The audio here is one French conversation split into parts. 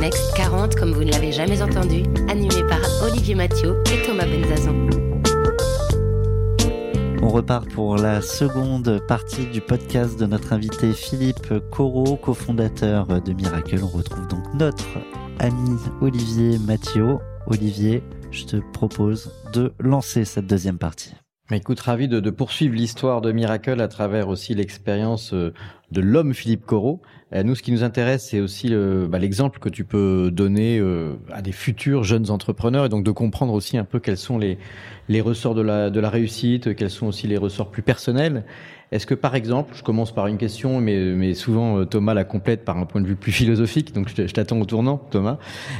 Next 40 comme vous ne l'avez jamais entendu, animé par Olivier Mathieu et Thomas Benzazon. On repart pour la seconde partie du podcast de notre invité Philippe Corot, cofondateur de Miracle. On retrouve donc notre ami Olivier Mathieu. Olivier, je te propose de lancer cette deuxième partie. Écoute, ravi de, de poursuivre l'histoire de Miracle à travers aussi l'expérience euh, de l'homme Philippe Corot. Euh, nous, ce qui nous intéresse, c'est aussi bah, l'exemple que tu peux donner euh, à des futurs jeunes entrepreneurs et donc de comprendre aussi un peu quels sont les, les ressorts de la, de la réussite, quels sont aussi les ressorts plus personnels est-ce que par exemple, je commence par une question, mais, mais souvent euh, Thomas la complète par un point de vue plus philosophique, donc je, t'attends au tournant, Thomas.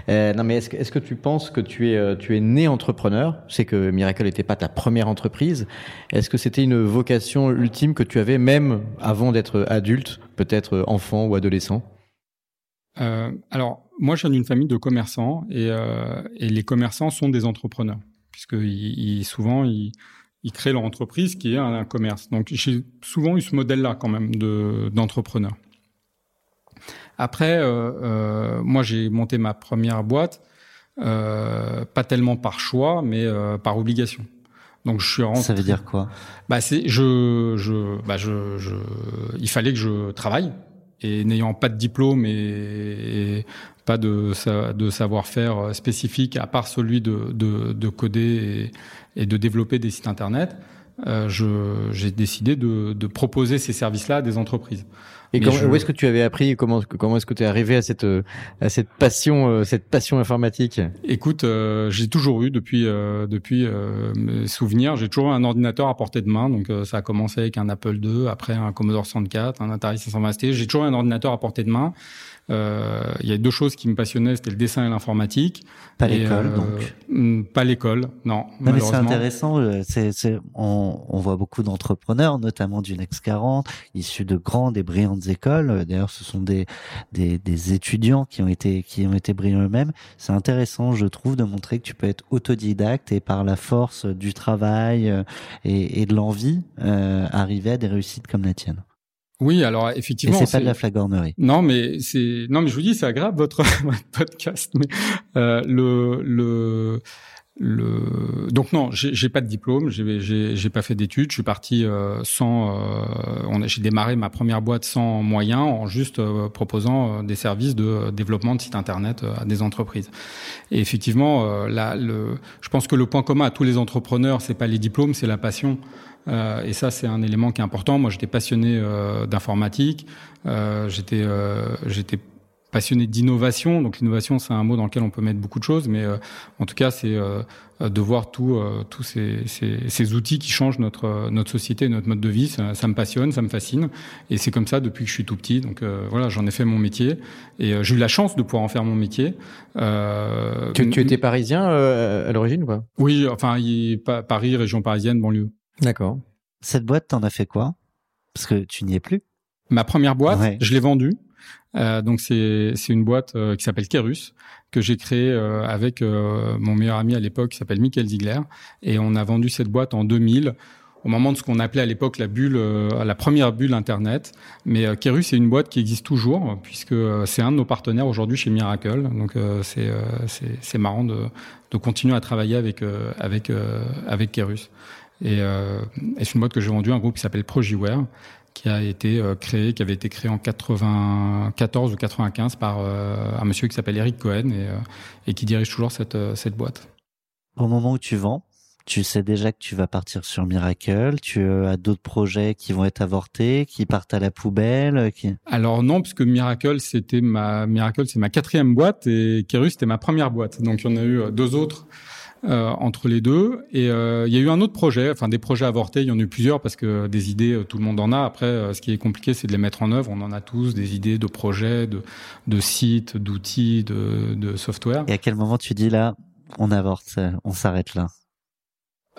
Euh, non, mais est-ce, est-ce que tu penses que tu es, tu es né entrepreneur? Je sais que Miracle n'était pas ta première entreprise. Est-ce que c'était une vocation ultime que tu avais même avant d'être adulte, peut-être enfant ou adolescent euh, Alors, moi, je viens d'une famille de commerçants et, euh, les commerçants sont des entrepreneurs, puisque souvent ils créent leur entreprise qui est un, commerce. Donc j'ai souvent eu ce modèle-là quand même de d'entrepreneur. Après, euh, euh, moi j'ai monté ma première boîte, euh, pas tellement par choix, mais euh, par obligation. Donc je suis rentré. Ça veut dire quoi? Bah c'est je je bah je, je il fallait que je travaille et n'ayant pas de diplôme et, pas de, de savoir-faire spécifique à part celui de, de, de coder et, et, de développer des sites internet, euh, j'ai décidé de, de, proposer ces services-là à des entreprises. Et où est-ce que tu avais appris Comment comment est-ce que tu es arrivé à cette à cette passion euh, cette passion informatique? Écoute, euh, j'ai toujours eu depuis euh, depuis mes souvenirs, j'ai toujours eu un ordinateur à portée de main. Donc ça a commencé avec un Apple II, après un Commodore 64, un Atari 520 ST. J'ai toujours eu un ordinateur à portée de main. Euh, il y a deux choses qui me passionnaient, c'était le dessin et l'informatique. Pas l'école, euh, donc. Hmm, pas l'école, non. non mais c'est intéressant. Euh, c'est, c'est, on, on, voit beaucoup d'entrepreneurs, notamment du Next 40, issus de grandes et brillantes écoles. D'ailleurs, ce sont des, des, des étudiants qui ont été qui ont été brillants eux-mêmes. C'est intéressant, je trouve, de montrer que tu peux être autodidacte et par la force du travail et, et de l'envie euh, arriver à des réussites comme la tienne. Oui, alors effectivement. Et c'est pas de la flagornerie. Non, mais c'est non, mais je vous dis, c'est agréable votre, votre podcast. Mais euh, le le le donc non, j'ai pas de diplôme, j'ai pas fait d'études. Je suis parti euh, sans. Euh, j'ai démarré ma première boîte sans moyens, en juste euh, proposant euh, des services de développement de sites internet à des entreprises. Et effectivement, là, le, je pense que le point commun à tous les entrepreneurs, c'est pas les diplômes, c'est la passion. Euh, et ça, c'est un élément qui est important. Moi, j'étais passionné euh, d'informatique. Euh, j'étais, j'étais passionné d'innovation. Donc l'innovation, c'est un mot dans lequel on peut mettre beaucoup de choses, mais en tout cas, c'est de voir tous tous ces, ces, ces, outils qui changent notre notre société, notre mode de vie. Ça, ça me passionne, ça me fascine, et c'est comme ça depuis que je suis tout petit. Donc voilà, j'en ai fait mon métier, et j'ai eu la chance de pouvoir en faire mon métier. tu, tu étais parisien à l'origine pas? Oui, enfin Paris, région parisienne, banlieue. D'accord. Cette boîte, t'en as fait quoi? Parce que tu n'y es plus. Ma première boîte, je l'ai vendue. Euh, donc c'est une boîte euh, qui s'appelle Kerus que j'ai créée euh, avec mon meilleur ami à l'époque qui s'appelle Michael Ziegler. Et on a vendu cette boîte en 2000 au moment de ce qu'on appelait à l'époque la bulle la première bulle internet. Mais Kerus c'est une boîte qui existe toujours puisque c'est un de nos partenaires aujourd'hui chez Miracle. Donc c'est marrant de de continuer à travailler avec avec avec Kerus et, c'est une boîte que j'ai vendue à un groupe qui s'appelle Projiware, qui a été euh, créé, qui avait été créé en 94 ou 95 par euh, un monsieur qui s'appelle Eric Cohen et, euh, et, qui dirige toujours cette, cette boîte. Au moment où tu vends, tu sais déjà que tu vas partir sur Miracle, tu as d'autres projets qui vont être avortés, qui partent à la poubelle. Qui... Alors non, puisque Miracle c'était ma Miracle c'est ma quatrième boîte et Kerus c'était ma première boîte. Donc il y en a eu deux autres euh, entre les deux. Et euh, il y a eu un autre projet, enfin des projets avortés, il y en a eu plusieurs parce que des idées, euh, tout le monde en a. Après, ce qui est compliqué, c'est de les mettre en œuvre. On en a tous des idées de projets, de, de sites, d'outils, de, de software. Et à quel moment tu dis là, on avorte, on s'arrête là?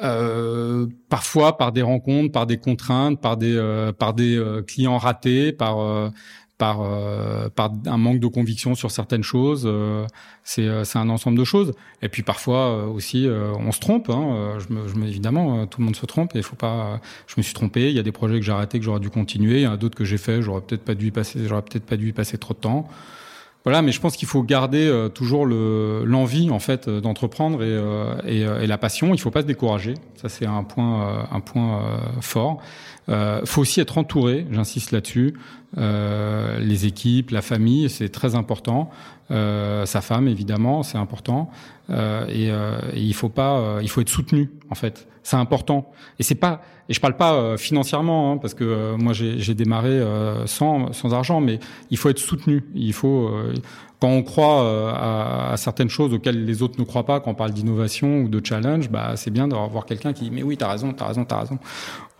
Euh, parfois par des rencontres, par des contraintes, par des euh, par des euh, clients ratés, par par, euh, par un manque de conviction sur certaines choses. Euh, c'est, euh, un ensemble de choses. Et puis parfois aussi, on se trompe. Hein. Je me, je me, évidemment, tout le monde se trompe. Et faut pas. Je me suis trompé. Il y a des projets que j'ai arrêtés que j'aurais dû continuer. Il y en a d'autres que j'ai fait. J'aurais peut-être pas dû y passer. J'aurais peut-être pas dû y passer trop de temps. Voilà, mais je pense qu'il faut garder toujours le, l'envie en fait d'entreprendre et, et, et, la passion. Il faut pas se décourager. Ça c'est un point, un point fort. Euh, faut aussi être entouré, j'insiste là-dessus. Euh, les équipes, la famille, c'est très important. Euh, sa femme, évidemment, c'est important. Euh, et, euh, et, il faut pas, euh, il faut être soutenu en fait. C'est important. Et c'est pas, et je parle pas financièrement hein, parce que moi j'ai démarré sans sans argent, mais il faut être soutenu. Il faut quand on croit à, à, certaines choses auxquelles les autres ne croient pas, quand on parle d'innovation ou de challenge, bah c'est bien d'avoir quelqu'un qui dit mais oui t'as raison, t'as raison, t'as raison.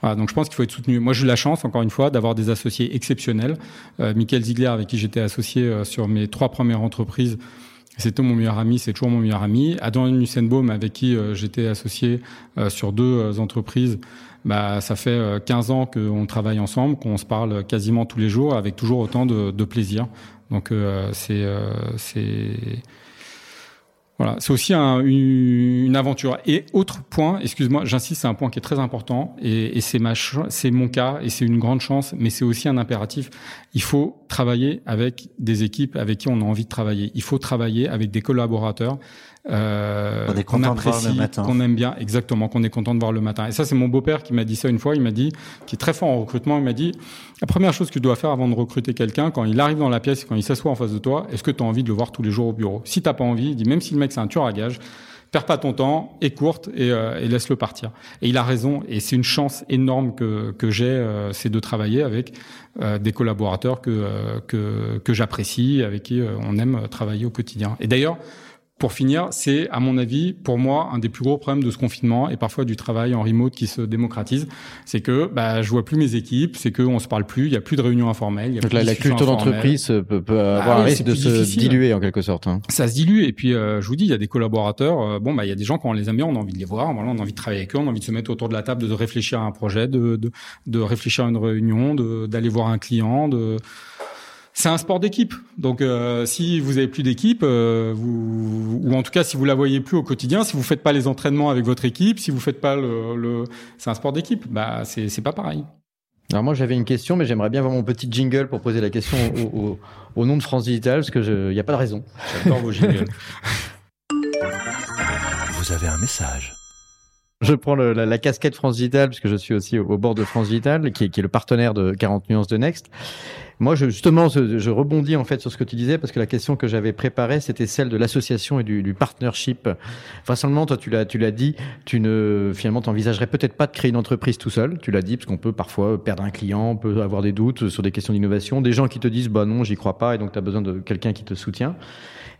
Donc je pense qu'il faut être soutenu. Moi, j'ai eu la chance, encore une fois, d'avoir des associés exceptionnels. Euh, Michael Ziegler, avec qui j'étais associé euh, sur mes trois premières entreprises, c'était mon meilleur ami, c'est toujours mon meilleur ami. Adam Nussenbaum, avec qui euh, j'étais associé euh, sur deux entreprises, bah, ça fait 15 ans qu'on travaille ensemble, qu'on se parle quasiment tous les jours, avec toujours autant de, de plaisir. Donc c'est c'est voilà, c'est aussi un, une, aventure. Et autre point, excuse-moi, j'insiste, c'est un point qui est très important, et, et c'est ma, c'est mon cas, et c'est une grande chance, mais c'est aussi un impératif. Il faut travailler avec des équipes avec qui on a envie de travailler. Il faut travailler avec des collaborateurs euh, qu'on apprécie, qu'on aime bien, exactement, qu'on est content de voir le matin. Et ça, c'est mon beau-père qui m'a dit ça une fois. Il m'a dit, qui est très fort en recrutement, il m'a dit, la première chose que tu dois faire avant de recruter quelqu'un, quand il arrive dans la pièce, quand il s'assoit en face de toi, est-ce que tu as envie de le voir tous les jours au bureau? Si t'as pas envie, il dit, même si le mec c'est un tueur à gage, perds pas ton temps, et courte et, euh, et laisse-le partir. Et il a raison, et c'est une chance énorme que, que j'ai, euh, c'est de travailler avec euh, des collaborateurs que, que, que j'apprécie, avec qui on aime travailler au quotidien. Et d'ailleurs, pour finir, c'est, à mon avis, pour moi, un des plus gros problèmes de ce confinement et parfois du travail en remote qui se démocratise. C'est que bah, je vois plus mes équipes, c'est qu'on se parle plus, il y a plus de réunions informelles. Y a Donc la, culture d'entreprise peut, peut, bah avoir un risque de se diluer en quelque sorte. Hein. Ça se dilue et puis euh, je vous dis, il y a des collaborateurs. Euh, bon, bah il y a des gens quand on les aime bien, on a envie de les voir, voilà, on a envie de travailler avec eux, on a envie de se mettre autour de la table, de réfléchir à un projet, de, de, de réfléchir à une réunion, d'aller voir un client, de c'est un sport d'équipe. Donc, euh, si vous avez plus d'équipe, euh, vous, ou en tout cas si vous la voyez plus au quotidien, si vous faites pas les entraînements avec votre équipe, si vous faites pas le, le... c'est un sport d'équipe. Bah, c'est c'est pas pareil. Alors moi j'avais une question, mais j'aimerais bien avoir mon petit jingle pour poser la question au, au, au nom de France Digital, parce que il n'y a pas de raison. J'adore vos jingles. Vous avez un message. Je prends le, la, la, casquette France Digital, puisque je suis aussi au, au bord de France Digital, qui est, qui est le partenaire de 40 nuances de Next. Moi, je, justement, je, je, rebondis en fait sur ce que tu disais parce que la question que j'avais préparée, c'était celle de l'association et du, du partnership. Vraisemblablement, toi, tu l'as, tu l'as dit, tu ne finalement t'envisagerais peut-être pas de créer une entreprise tout seul. Tu l'as dit parce qu'on peut parfois perdre un client, on peut avoir des doutes sur des questions d'innovation, des gens qui te disent bah non, j'y crois pas, et donc tu as besoin de quelqu'un qui te soutient.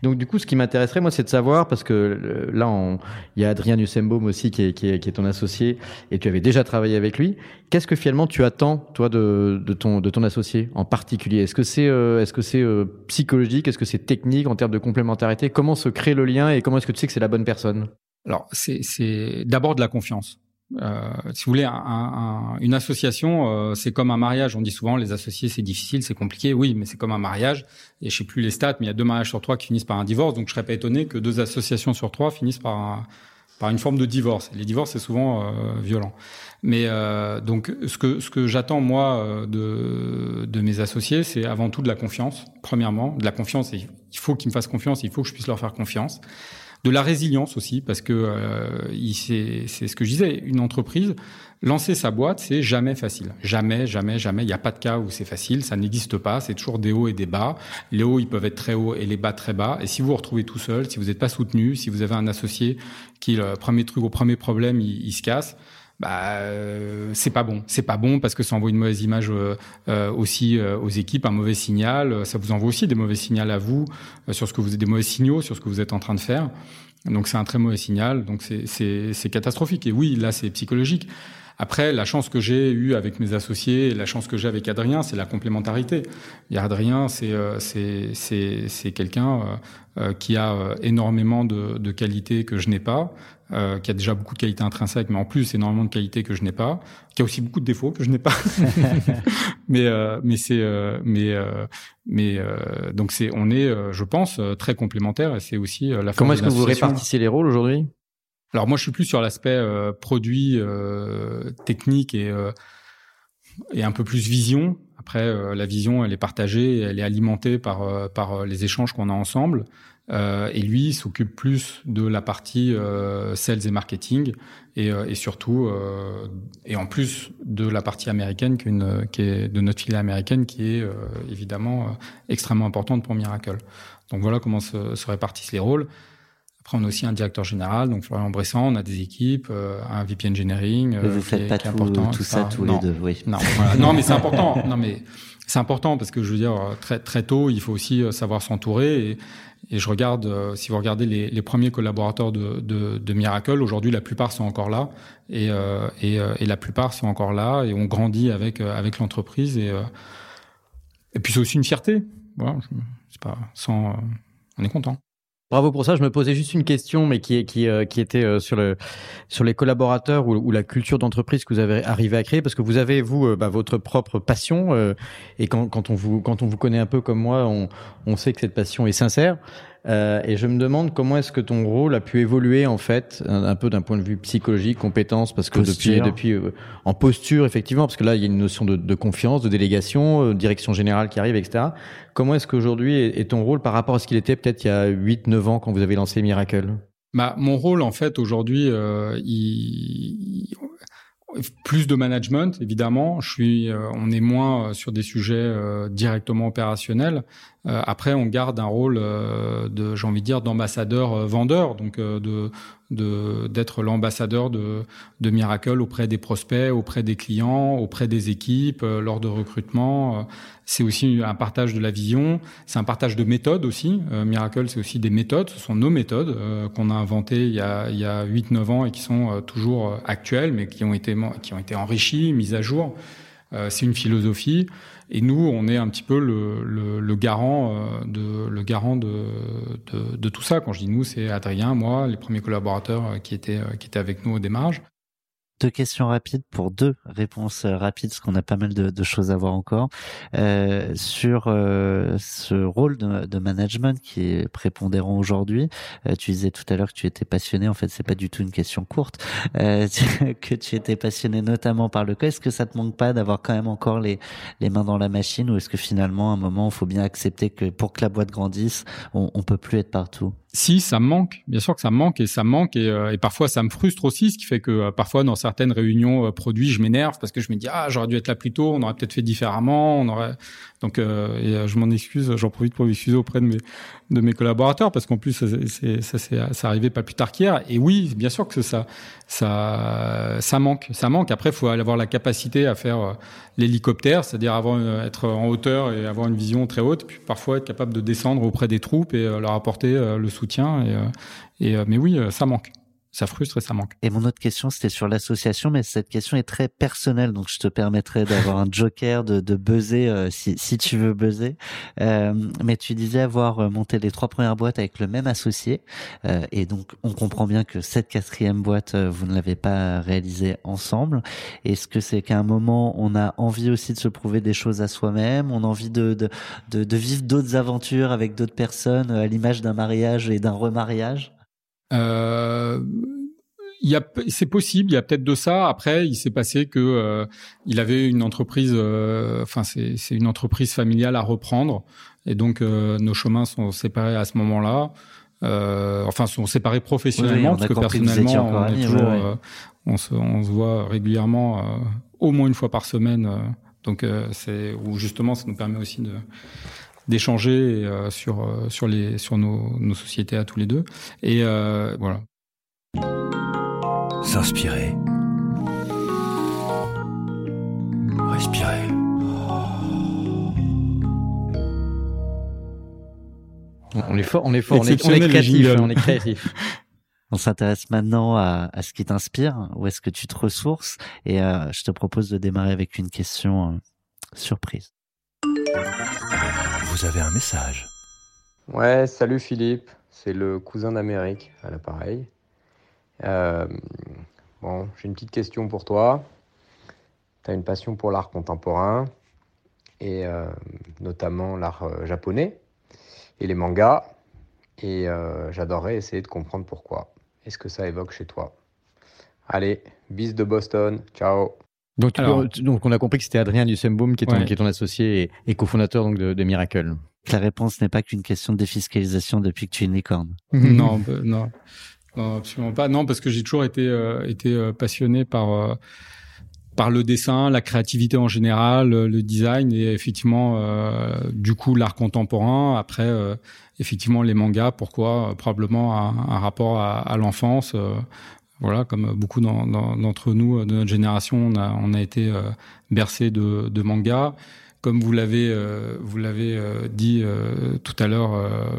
Donc du coup, ce qui m'intéresserait, moi, c'est de savoir, parce que euh, là, il y a Adrien Nussembaum aussi qui est, qui, est, qui est ton associé, et tu avais déjà travaillé avec lui. Qu'est-ce que finalement tu attends, toi, de, de, ton, de ton associé en particulier? Est-ce que c'est euh, est-ce que c'est euh, psychologique? Est-ce que c'est technique en termes de complémentarité? Comment se crée le lien et comment est-ce que tu sais que c'est la bonne personne? Alors, c'est d'abord de la confiance. Euh, si vous voulez, un, un, une association, euh, c'est comme un mariage. On dit souvent les associés, c'est difficile, c'est compliqué. Oui, mais c'est comme un mariage. Et je sais plus les stats, mais il y a deux mariages sur trois qui finissent par un divorce. Donc je serais pas étonné que deux associations sur trois finissent par un, par une forme de divorce. Les divorces, c'est souvent euh, violent. Mais euh, donc, ce que ce que j'attends moi euh, de de mes associés, c'est avant tout de la confiance. Premièrement, de la confiance. il faut qu'ils me fassent confiance. Il faut que je puisse leur faire confiance de la résilience aussi, parce que euh, c'est ce que je disais, une entreprise, lancer sa boîte, c'est jamais facile. Jamais, jamais, jamais. Il n'y a pas de cas où c'est facile, ça n'existe pas, c'est toujours des hauts et des bas. Les hauts, ils peuvent être très hauts et les bas très bas. Et si vous vous retrouvez tout seul, si vous n'êtes pas soutenu, si vous avez un associé qui, le premier truc, au premier problème, il, il se casse, bah c'est pas bon. C'est pas bon parce que ça envoie une mauvaise image aussi aux équipes, un mauvais signal. Ça vous envoie aussi des mauvais signaux à vous sur ce que vous des mauvais signaux sur ce que vous êtes en train de faire. Donc c'est un très mauvais signal. Donc c'est catastrophique. Et oui, là c'est psychologique. Après, la chance que j'ai eue avec mes associés, la chance que j'ai avec Adrien, c'est la complémentarité. Et Adrien, c'est euh, c'est quelqu'un euh, euh, qui a énormément de, de qualités que je n'ai pas, qui a déjà beaucoup de qualités intrinsèques, mais en plus énormément de qualités que je n'ai pas, qui a aussi beaucoup de défauts que je n'ai pas. mais mais c'est mais mais donc c'est on est, je pense, très complémentaires et c'est aussi la. Comment est-ce que vous répartissez les rôles aujourd'hui? Alors moi, je suis plus sur l'aspect euh, produit, euh, technique et, euh, et un peu plus vision. Après, la vision, elle est partagée, elle est alimentée par, par les échanges qu'on a ensemble. et lui s'occupe plus de la partie sales et marketing et, et surtout et en plus de la partie américaine qu'une qui est de notre filiale américaine qui est évidemment extrêmement importante pour Miracle. Donc voilà comment se, se répartissent les rôles. Après, on a aussi un directeur général, donc Florian Bressan, on a des équipes, euh, un VP Engineering. Mais vous euh, faites pas tout, important, tout ça tous les deux, oui. Non, non mais c'est important. Non, mais c'est important parce que je veux dire, très très tôt, il faut aussi euh, savoir s'entourer. Et, et, je regarde, si vous regardez les, les premiers collaborateurs de, de, de Miracle, aujourd'hui, la plupart sont encore là, et, et, et, la plupart sont encore là, et on grandit avec avec l'entreprise. Et, et puis c'est aussi une fierté. Voilà, c'est pas sans, on est content. Bravo pour ça. Je me posais juste une question, mais qui, qui, euh, qui était euh, sur, le, sur les collaborateurs ou, la culture d'entreprise que vous avez arrivé à créer, parce que vous avez, vous, euh, bah, votre propre passion. et quand, quand, on vous, quand on vous connaît un peu comme moi, on, on sait que cette passion est sincère. Euh, et je me demande comment est-ce que ton rôle a pu évoluer en fait, un, peu d'un point de vue psychologique, compétence, parce que depuis, depuis euh, en posture effectivement, parce que là il y a une notion de, de confiance, de délégation, euh, direction générale qui arrive, etc. Comment est-ce qu'aujourd'hui est, ton rôle par rapport à ce qu'il était peut-être il y a 8-9 ans quand vous avez lancé Miracle? Bah, mon rôle en fait aujourd'hui, il, plus de management évidemment. Je suis on est moins sur des sujets directement opérationnels. Euh, après, on garde un rôle euh, de, j'ai envie de dire, d'ambassadeur euh, vendeur, donc de d'être l'ambassadeur de, de Miracle auprès des prospects, auprès des clients, auprès des équipes, lors de recrutement. C'est aussi un partage de la vision, c'est un partage de méthodes aussi. Miracle, c'est aussi des méthodes, ce sont nos méthodes qu'on a inventées il y a, il y a 8-9 ans et qui sont toujours actuelles, mais qui ont été, qui ont été enrichies, mises à jour. C'est une philosophie. Et nous, on est un petit peu le, le, le garant, euh, de, le garant de, de, de, tout ça. Quand je dis nous, c'est Adrien, moi, les premiers collaborateurs euh, qui étaient, euh, qui étaient avec nous au démarrage. Deux questions rapides pour deux réponses rapides, parce qu'on a pas mal de, de, choses à voir encore. Euh, sur euh, ce rôle de, de, management qui est prépondérant aujourd'hui, euh, tu disais tout à l'heure que tu étais passionné. En fait, c'est pas du tout une question courte. Euh, que tu étais passionné notamment par le code. Est-ce que ça te manque pas d'avoir quand même encore les, les mains dans la machine, ou est-ce que finalement, à un moment, il faut bien accepter que pour que la boîte grandisse, on, on peut plus être partout? Si ça me manque, bien sûr que ça me manque et ça manque et, euh, et parfois ça me frustre aussi, ce qui fait que euh, parfois dans certaines réunions euh, produits, je m'énerve parce que je me dis ah j'aurais dû être là plus tôt, on aurait peut-être fait différemment, on aurait donc et je m'en excuse, j'en profite pour m'excuser auprès de mes de mes collaborateurs parce qu'en plus ça c'est ça ça arrivé pas plus tard qu'hier. Et oui bien sûr que ça ça ça manque. Ça manque. Après faut avoir la capacité à faire l'hélicoptère c'est-à-dire avoir être en hauteur et avoir une vision très haute puis parfois être capable de descendre auprès des troupes et leur apporter le soutien. Et, euh, et, euh, mais oui, euh, ça manque ça frustre et ça manque. Et mon autre question, c'était sur l'association, mais cette question est très personnelle, donc je te permettrai d'avoir un joker, de, de buzzer si, si tu veux buzzer. Euh, mais tu disais avoir monté les trois premières boîtes avec le même associé, euh, et donc on comprend bien que cette quatrième boîte, vous ne l'avez pas réalisée ensemble. Est-ce que c'est qu'à un moment, on a envie aussi de se prouver des choses à soi-même, on a envie de, de, de, de vivre d'autres aventures avec d'autres personnes, à l'image d'un mariage et d'un remariage? euh, c'est possible. Il y a peut-être de ça. Après, il s'est passé que euh, il avait une entreprise. Euh, enfin, c'est, c'est une entreprise familiale à reprendre, et donc nos chemins sont séparés à ce moment-là. enfin, sont séparés professionnellement parce que personnellement, on, est toujours, on, se, on se voit régulièrement, au moins une fois par semaine. donc, c'est où justement, ça nous permet aussi de d'échanger euh, sur euh, sur les sur nos, nos sociétés à tous les deux et euh, voilà. S'inspirer. Respirez. On est fort, on est fort, on est, on créatif, on est créatif. On s'intéresse maintenant à, à ce qui t'inspire, où est-ce que tu te ressources, et euh, je te propose de démarrer avec une question euh, surprise. Avez un message. Ouais, salut Philippe, c'est le cousin d'Amérique à l'appareil. Euh, bon, j'ai une petite question pour toi. Tu as une passion pour l'art contemporain et euh, notamment l'art euh, japonais et les mangas. Et j'adorerais essayer de comprendre pourquoi. Est-ce que ça évoque chez toi? Allez, bis de Boston, ciao Donc, peux- on a compris que c'était Adrien Dussembaum qui est ton, Ouais. qui est ton associé et, et cofondateur donc de, de Miracle. La réponse n'est pas qu'une question de défiscalisation depuis que tu es une licorne. non, bah, non, non, absolument pas. Non, parce que j'ai toujours été euh, été euh, passionné par euh, par le dessin, la créativité en général, le design et effectivement euh, du coup l'art contemporain. Après, euh, effectivement les mangas. Pourquoi? Probablement un, un rapport à, à l'enfance. Voilà, comme beaucoup d'en- d'en- d'entre nous euh, de notre génération, on a été euh, bercé de, de mangas. Comme vous l'avez euh, dit tout à l'heure,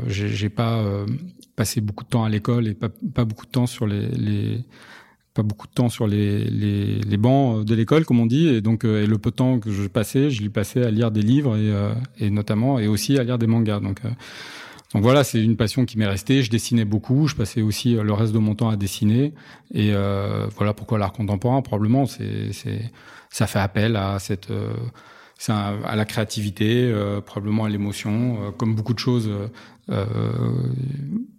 j'ai pas passé beaucoup de temps à l'école et pas, beaucoup de temps sur les, pas beaucoup de temps sur les, bancs de l'école comme on dit et donc et le peu de temps que je passais je l'ai passé à lire des livres et, et notamment et aussi à lire des mangas donc donc voilà c'est une passion qui m'est restée je dessinais beaucoup je passais aussi euh, le reste de mon temps à dessiner et euh, voilà pourquoi l'art contemporain probablement c'est c'est ça fait appel à cette euh, c'est un- à la créativité, euh, probablement à l'émotion, euh, comme beaucoup de choses, euh,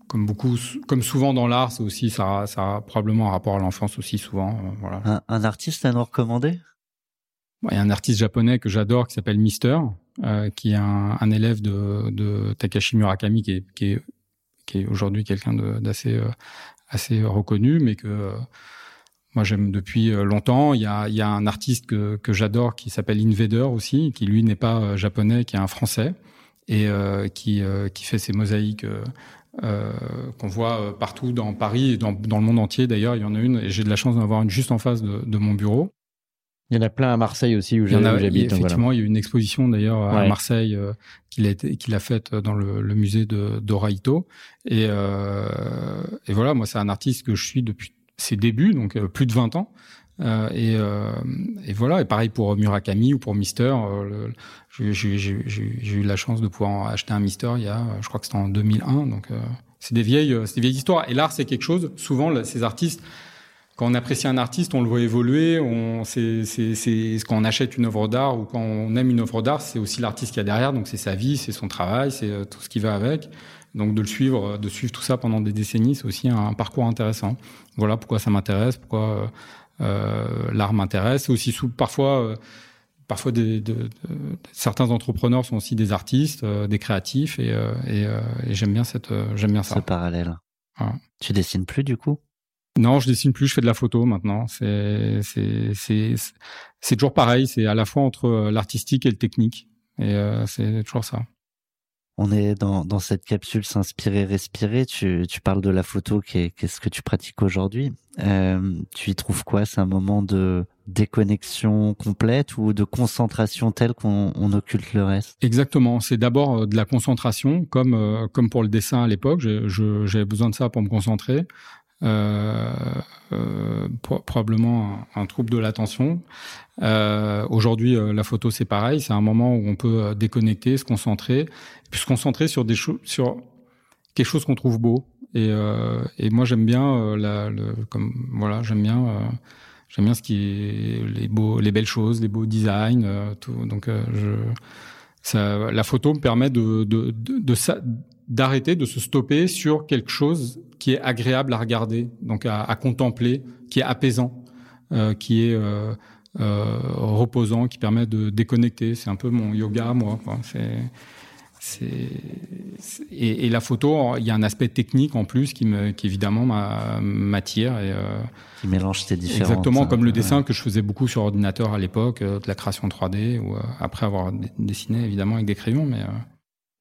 comme beaucoup, comme souvent dans l'art, c'est aussi ça, ça a probablement un rapport à l'enfance aussi souvent. voilà. Un, un artiste à nous recommander? Il y a un artiste japonais que j'adore qui s'appelle Mister, euh, qui est un, un élève de, de Takashi Murakami, qui est, qui est, qui est aujourd'hui quelqu'un d'assez euh, assez reconnu, mais que euh, moi j'aime depuis euh, longtemps. Il y a, il y a un artiste que, que j'adore qui s'appelle Invader aussi, qui lui n'est pas euh, japonais, qui est un français et qui, qui fait ces mosaïques. euh, qu'on voit partout dans Paris et dans, dans le monde entier d'ailleurs. Il y en a une et j'ai de la chance d'en avoir une juste en face de, de mon bureau. Il y en a plein à Marseille aussi où j'habite. effectivement, il y a eu une exposition d'ailleurs à Ouais. Marseille euh, qu'il a, qu'il a faite dans le, le musée de d'Oraito. Et, euh, et voilà, moi, c'est un artiste que je suis depuis ses débuts, donc euh, plus de 20 ans. Euh, et, euh, et voilà, et pareil pour Murakami ou pour Mister. euh, j'ai- eu la chance de pouvoir acheter un Mister il y a, euh, je crois que c'était en 2001. Donc, euh, c'est des vieilles, euh, c'est des vieilles histoires. Et l'art, c'est quelque chose. Souvent, là, ces artistes, quand on apprécie un artiste, on le voit évoluer. On, c'est, c'est, c'est, quand on achète une œuvre d'art ou quand on aime une œuvre d'art, c'est aussi l'artiste qui a derrière. Donc c'est sa vie, c'est son travail, c'est euh, tout ce qui va avec. Donc de le suivre, de suivre tout ça pendant des décennies, c'est aussi un, parcours intéressant. Voilà pourquoi ça m'intéresse, pourquoi euh, euh, l'art m'intéresse. C'est aussi sous, parfois, euh, parfois des, de, de- certains entrepreneurs sont aussi des artistes, euh, des créatifs, et, euh, et, euh, et j'aime bien cette, j'aime bien ça. Ce parallèle. Tu dessines plus du coup? Non, je dessine plus, je fais de la photo maintenant. C'est c'est toujours pareil, c'est à la fois entre euh, l'artistique et le technique et euh, c'est toujours ça. On est dans, dans cette capsule s'inspirer, respirer. Tu, tu parles de la photo, qui est, qu'est-ce que tu pratiques aujourd'hui. Euh, tu y trouves quoi? C'est un moment de déconnexion complète ou de concentration telle qu'on on occulte le reste? Exactement, c'est d'abord euh, de la concentration comme euh, comme pour le dessin à l'époque, j'avais besoin de ça pour me concentrer. Euh, euh, pro- probablement un, trouble de l'attention. Euh, Aujourd'hui, la photo c'est pareil, c'est un moment où on peut déconnecter, se concentrer, puis se concentrer sur des choses, sur quelque chose qu'on trouve beau. Et, euh, et moi j'aime bien la, le, comme voilà, j'aime bien j'aime bien ce qui est les beaux, les belles choses, les beaux designs, tout. Donc je ça, la photo me permet de, de, de, de d'arrêter, de se stopper sur quelque chose qui est agréable à regarder, donc à, à contempler, qui est apaisant, euh, qui est euh, euh, reposant, qui permet de déconnecter. C'est un peu mon yoga, moi. quoi. C'est, c'est, c'est- et, et la photo, il y a un aspect technique en plus qui me, qui évidemment m'a- m'attire et euh, Qui mélange tes différentes... Exactement, comme le euh, dessin que je faisais beaucoup sur ordinateur à l'époque, euh, de la création 3D, ou euh, après avoir dessiné évidemment avec des crayons, mais euh,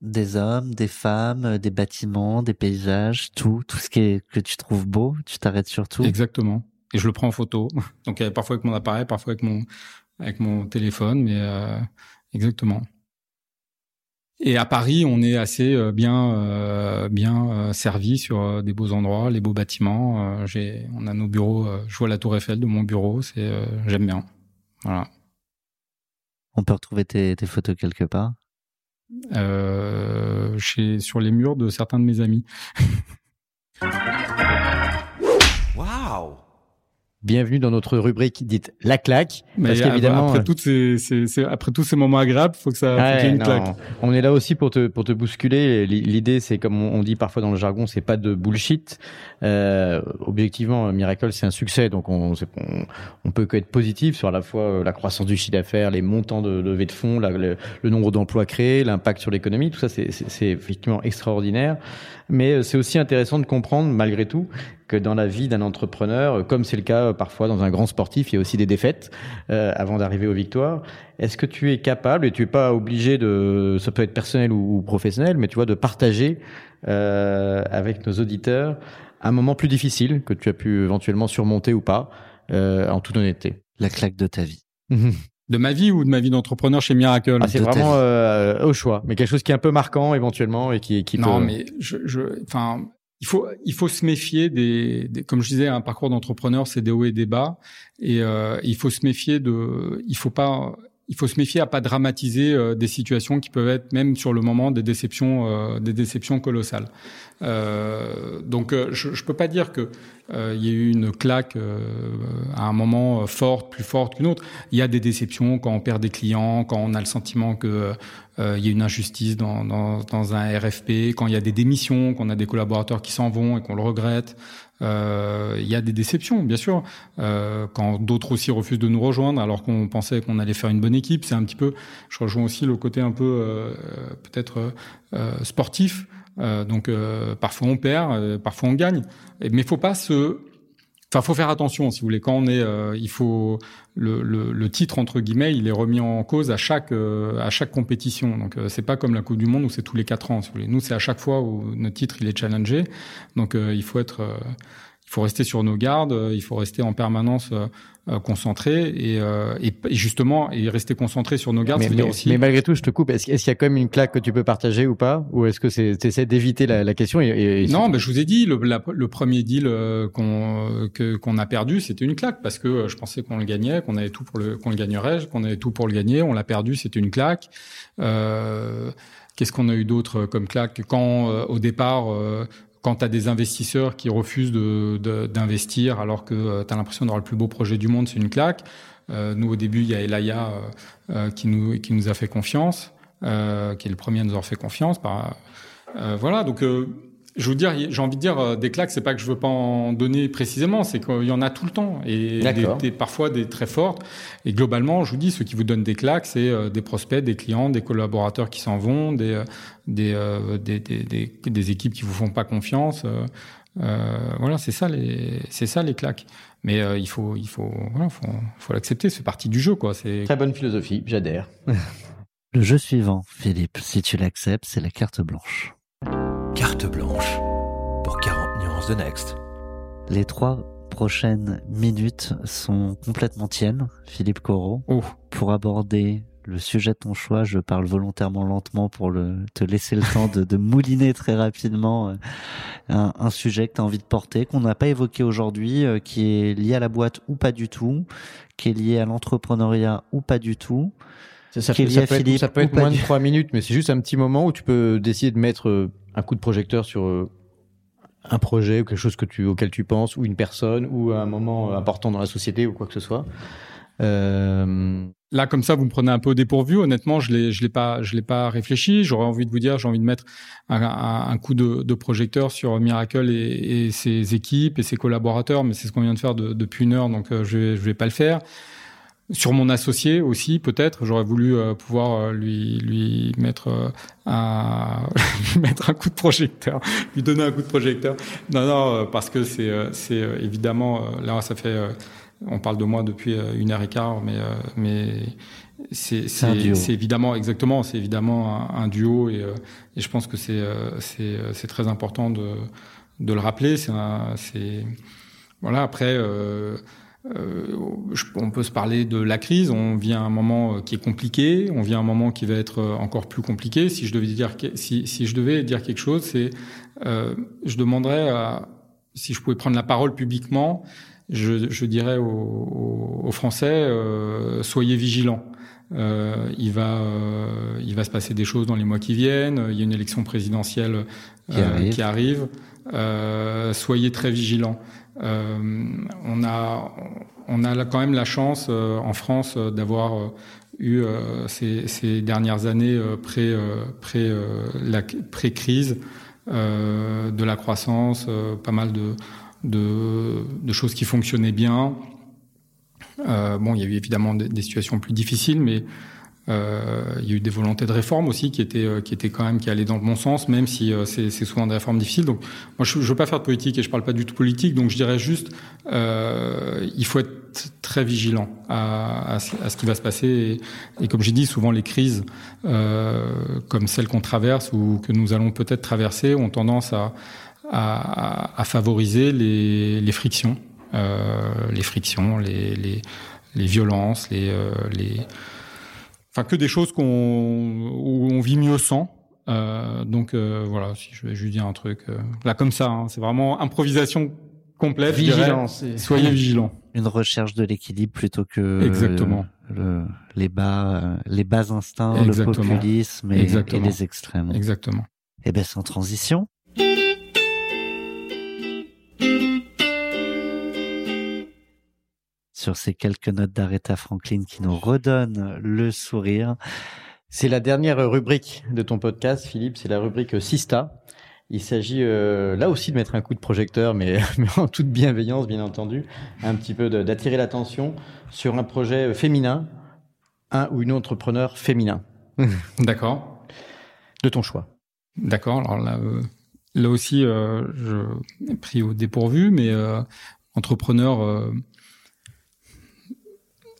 Des hommes, des femmes, euh, des bâtiments, des paysages, tout, tout ce qui est, que tu trouves beau, tu t'arrêtes sur tout. exactement. Et je le prends en photo. Donc euh, parfois avec mon appareil, parfois avec mon avec mon téléphone, mais exactement. Et à Paris, on est assez euh, bien euh, bien euh, servi sur des beaux endroits, les beaux bâtiments. j'ai, on a nos bureaux. je vois la Tour Eiffel de mon bureau. C'est, j'aime bien. Voilà. On peut retrouver tes, tes photos quelque part. Euh, chez, sur les murs de certains de mes amis. Waouh Bienvenue dans notre rubrique dite la claque. parce qu'évidemment, après, toutes ces, après tous ces moments agréables, faut que ça ouais, une claque. On est là aussi pour te pour te bousculer. L'idée, c'est comme on dit parfois dans le jargon, c'est pas de bullshit. Euh, objectivement, Miracle, c'est un succès, donc on, on, on peut que être positif sur à la fois euh, la croissance du chiffre d'affaires, les montants de levée de fonds, le, le, nombre d'emplois créés, l'impact sur l'économie. Tout ça, c'est effectivement extraordinaire. Mais euh, c'est aussi intéressant de comprendre, malgré tout, que dans la vie d'un entrepreneur, comme c'est le cas parfois dans un grand sportif, il y a aussi des défaites euh, avant d'arriver aux victoires. Est-ce que tu es capable, et tu es pas obligé de, ça peut être personnel ou, professionnel, mais tu vois, de partager euh, avec nos auditeurs un moment plus difficile que tu as pu éventuellement surmonter ou pas, euh, en toute honnêteté? La claque de ta vie. De ma vie ou de ma vie d'entrepreneur chez Miracle? Ah, C'est vraiment euh, au choix, mais quelque chose qui est un peu marquant éventuellement et qui, qui non, mais je, je, enfin, il faut, il faut se méfier des, des comme je disais, un parcours d'entrepreneur, c'est des hauts et des bas, et euh, il faut se méfier de, il faut pas, il faut se méfier à pas dramatiser euh, des situations qui peuvent être même sur le moment des déceptions, euh, des déceptions colossales. Euh, donc, je, je peux pas dire que il y a eu une claque à un moment forte, plus forte qu'une autre. Il y a des déceptions quand on perd des clients, quand on a le sentiment que il y a une injustice dans, dans, dans, un RFP, quand il y a des démissions, qu'on a des collaborateurs qui s'en vont et qu'on le regrette. Euh, il y a des déceptions, bien sûr, euh, quand d'autres aussi refusent de nous rejoindre alors qu'on pensait qu'on allait faire une bonne équipe. C'est un petit peu, je rejoins aussi le côté un peu euh, peut-être sportif. donc parfois on perd, parfois on gagne, mais faut pas se Enfin, faut faire attention, si vous voulez. Quand on est, euh, il faut le, le, le, titre entre guillemets, il est remis en cause à chaque euh, à chaque compétition. Donc euh, c'est pas comme la Coupe du Monde où c'est tous les quatre ans. Si vous voulez. Nous, c'est à chaque fois où notre titre il est challengé. Donc il faut être, il faut rester sur nos gardes. Il faut rester en permanence euh, concentré et, euh, et, justement et rester concentré sur nos gardes. Mais, mais, aussi... mais malgré tout, je te coupe. Est-ce, est-ce qu'il y a quand même une claque que tu peux partager ou pas, ou est-ce que c'est essaies d'éviter la, la question et, Non, mais je vous ai dit le, le premier deal euh, qu'on que, qu'on a perdu, c'était une claque parce que je pensais qu'on le gagnait, qu'on avait tout pour le qu'on le gagnerait, qu'on avait tout pour le gagner. On l'a perdu, c'était une claque. Euh, Qu'est-ce qu'on a eu d'autre comme claque? Quand au départ, quand tu as des investisseurs qui refusent d'investir de, alors que euh, tu as l'impression d'avoir le plus beau projet du monde, c'est une claque. Euh, nous, au début, il y a Elaya euh, qui, nous, qui nous a fait confiance, qui est le premier à nous avoir fait confiance. Par, voilà, donc je veux dire, j'ai envie de dire, euh, des claques, c'est pas que je veux pas en donner précisément, c'est qu'il y en a tout le temps et des, parfois des très fortes. Et globalement, je vous dis, ce qui vous donne des claques, c'est euh, des prospects, des clients, des collaborateurs qui s'en vont, des euh, des, des, des, des, équipes qui vous font pas confiance. voilà, c'est ça les c'est ça les claques. Mais il faut il faut voilà, faut, faut l'accepter, c'est partie du jeu quoi. C'est très bonne philosophie, j'adhère. Le jeu suivant, Philippe, si tu l'acceptes, c'est la carte blanche. Carte blanche pour 40 nuances de Next. Les trois prochaines minutes sont complètement tiennes, Philippe Corot. Pour aborder le sujet de ton choix, je parle volontairement lentement pour le, te laisser le temps de, de mouliner très rapidement euh, un, un, sujet que tu as envie de porter, qu'on n'a pas évoqué aujourd'hui, euh, qui est lié à la boîte ou pas du tout, qui est lié à l'entrepreneuriat ou pas du tout. Ça, ça, peut, être, ça peut être moins de trois minutes, mais c'est juste un petit moment où tu peux décider de mettre euh, un coup de projecteur sur euh, un projet ou quelque chose que tu, auquel tu penses, ou une personne, ou un moment euh, important dans la société, ou quoi que ce soit. Euh... Là, comme ça, vous me prenez un peu au dépourvu. Honnêtement, je l'ai, je l'ai pas, je l'ai pas réfléchi. J'aurais envie de vous dire, j'ai envie de mettre un, un, coup de, de, projecteur sur Miracle et, et, ses équipes et ses collaborateurs, mais c'est ce qu'on vient de faire de, depuis une heure, donc je, vais, je vais pas le faire. Sur mon associé aussi, peut-être, j'aurais voulu euh, pouvoir euh, lui lui mettre euh, un mettre un coup de projecteur, lui donner un coup de projecteur. Non, non, parce que c'est c'est évidemment là ça fait on parle de moi depuis une heure et quart, mais mais c'est c'est évidemment exactement, c'est évidemment un, duo et, et je pense que c'est c'est c'est très important de de le rappeler. C'est c'est voilà après. Euh, on peut se parler de la crise. On vit à un moment qui est compliqué. On vit à un moment qui va être encore plus compliqué. Si je devais dire, si, si je devais dire quelque chose, c'est, je demanderais à, si je pouvais prendre la parole publiquement, je, je dirais aux, aux Français, soyez vigilants. Euh, il va, euh, il va se passer des choses dans les mois qui viennent. Il y a une élection présidentielle qui arrive. Qui arrive. soyez très vigilants. On a, on a quand même la chance en France d'avoir eu ces, ces, dernières années pré, pré, la pré-crise de la croissance, pas mal de, de, de choses qui fonctionnaient bien. Euh, bon, il y a eu évidemment des, situations plus difficiles, mais euh, il y a eu des volontés de réforme aussi qui étaient euh, qui étaient quand même qui allaient dans le bon sens, même si euh, c'est souvent des réformes difficiles. Donc, moi, je, je veux pas faire de politique et je parle pas du tout politique. Donc, je dirais juste, euh, il faut être très vigilant à, à, ce qui va se passer. Et, comme j'ai dit, souvent les crises comme celle qu'on traverse ou que nous allons peut-être traverser ont tendance à, à, à favoriser les, les frictions euh, les frictions, les, les, les violences, les, euh, les, enfin que des choses qu'on où on vit mieux sans. Euh, donc euh, voilà, si je vais juste dire un truc euh, là comme ça, hein, c'est vraiment improvisation complète. Vigilance. Soyez vigilants. Une recherche de l'équilibre plutôt que Exactement. Le, les bas, les bas instincts, Exactement. le populisme et, et, les extrêmes. Exactement. Et ben sans transition. Sur ces quelques notes d'Aretha Franklin qui nous redonnent le sourire. C'est la dernière rubrique de ton podcast, Philippe. C'est la rubrique Sista. Il s'agit euh, là aussi de mettre un coup de projecteur, mais, mais, en toute bienveillance, bien entendu, un petit peu d'attirer l'attention sur un projet féminin, un ou une entrepreneur féminin. D'accord. De ton choix. D'accord. Alors là, euh, là aussi, euh, je pris au dépourvu, mais euh, entrepreneur euh,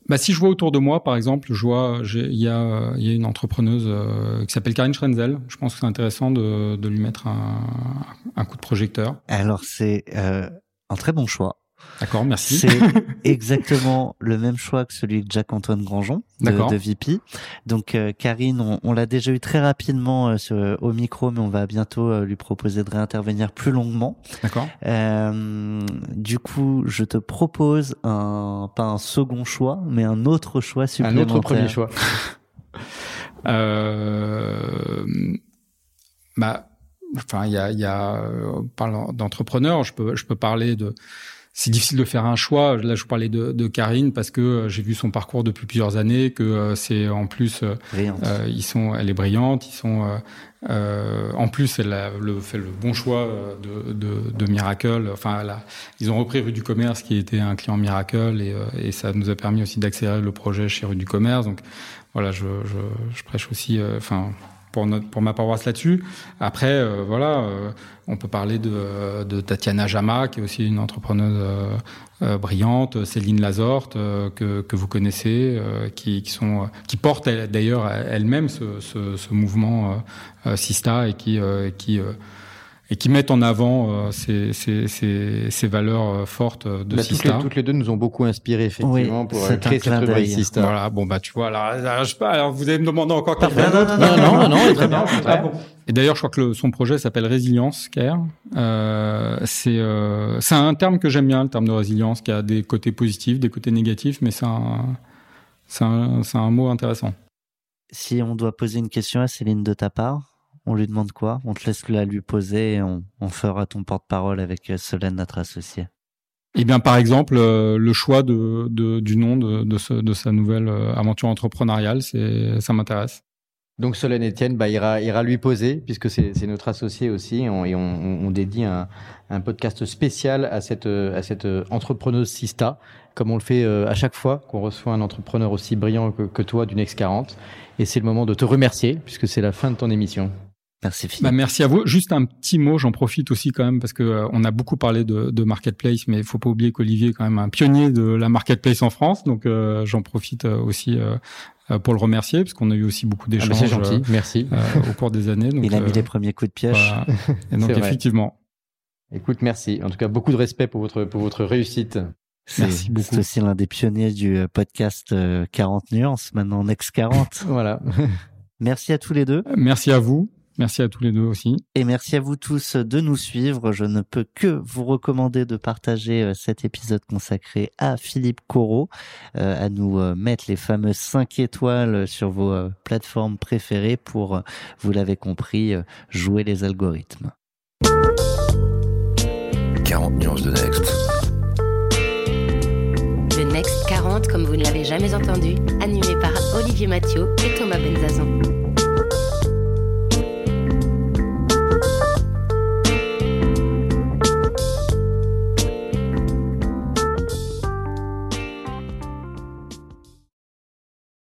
bah, si je vois autour de moi, par exemple, je vois, il y a, y a une entrepreneuse euh, qui s'appelle Karine Schrenzel. Je pense que c'est intéressant de, de lui mettre un, un, coup de projecteur. Alors c'est euh, un très bon choix. D'accord, merci. C'est exactement le même choix que celui de Jacques-Antoine Grangeon de, de, VP. Donc euh, Karine, on, on l'a déjà eu très rapidement euh, sur, au micro, mais on va bientôt euh, lui proposer de réintervenir plus longuement. D'accord. Du coup, je te propose un pas un second choix, mais un autre choix supplémentaire. Un autre premier choix. euh, bah, enfin, il y a, y a, parlant d'entrepreneur, je peux, je peux parler de c'est difficile de faire un choix. Là, je vous parlais de, de Karine parce que euh, j'ai vu son parcours depuis plusieurs années, que euh, c'est en plus, euh, ils sont, elle est brillante, ils sont, euh, en plus, elle a le, fait le bon choix de, de, de Miracle. Enfin, elle a, ils ont repris Rue du Commerce, qui était un client Miracle, et, et ça nous a permis aussi d'accélérer le projet chez Rue du Commerce. Donc, voilà, je, je, je prêche aussi, enfin pour, notre, pour ma paroisse là-dessus. Après, euh, voilà, euh, on peut parler de, de, Tatiana Jama, qui est aussi une entrepreneuse euh, euh brillante, Céline Lazorte, que, que vous connaissez, qui, qui, sont, qui porte d'ailleurs elle-même ce, ce, ce, mouvement Sista et qui, qui et qui mettent en avant euh, ces, ces, ces, ces, valeurs euh, fortes de bah, Sista. Toutes les, toutes les, deux nous ont beaucoup inspiré effectivement oui, pour créer cette rubrique Sista. Voilà, bon bah tu vois, alors, alors, je sais pas, alors vous allez me demander encore quelque chose. Non, non, non, non, non, non, très bien. Ah, bon. Et d'ailleurs, je crois que le, son projet s'appelle Résilience Care. Euh, c'est euh, c'est un terme que j'aime bien, le terme de résilience, qui a des côtés positifs, des côtés négatifs, mais c'est un, c'est un, un mot intéressant. Si on doit poser une question à Céline de ta part, on lui demande quoi? On te laisse la lui poser et on, on fera ton porte-parole avec euh, Solène, notre associé. Eh bien, par exemple, euh, le choix de, de, du nom de, de, ce, de sa nouvelle euh, aventure entrepreneuriale, c'est ça m'intéresse. Donc Solène Etienne bah, ira, ira lui poser, puisque c'est notre associé aussi, on, et on, on, dédie un, un, podcast spécial à cette, à cette entrepreneuse Sista, comme on le fait à chaque fois qu'on reçoit un entrepreneur aussi brillant que, que toi d'une X40. Et c'est le moment de te remercier, puisque c'est la fin de ton émission. Merci Bah, merci à vous. Juste un petit mot, j'en profite aussi quand même parce que euh, on a beaucoup parlé de, de marketplace, mais il faut pas oublier qu'Olivier est quand même un pionnier de la marketplace en France, donc euh, j'en profite euh, aussi euh, pour le remercier parce qu'on a eu aussi beaucoup d'échanges. Ah, c'est gentil, merci. au cours des années. Donc, il a mis les premiers coups de pioche. Voilà. Et donc effectivement. Écoute, merci. En tout cas, beaucoup de respect pour votre pour votre réussite. Merci beaucoup. c'est aussi l'un des pionniers du podcast euh, 40 nuances, maintenant Next 40. Voilà. Merci à tous les deux. Merci à vous. Merci à tous les deux aussi. Et merci à vous tous de nous suivre. Je ne peux que vous recommander de partager euh, cet épisode consacré à Philippe Corot, euh, à nous euh, mettre les fameuses 5 étoiles sur vos plateformes préférées pour, vous l'avez compris, jouer les algorithmes. 40 nuances de Next. Le Next 40 comme vous ne l'avez jamais entendu, animé par Olivier Mathieu et Thomas Benzazan.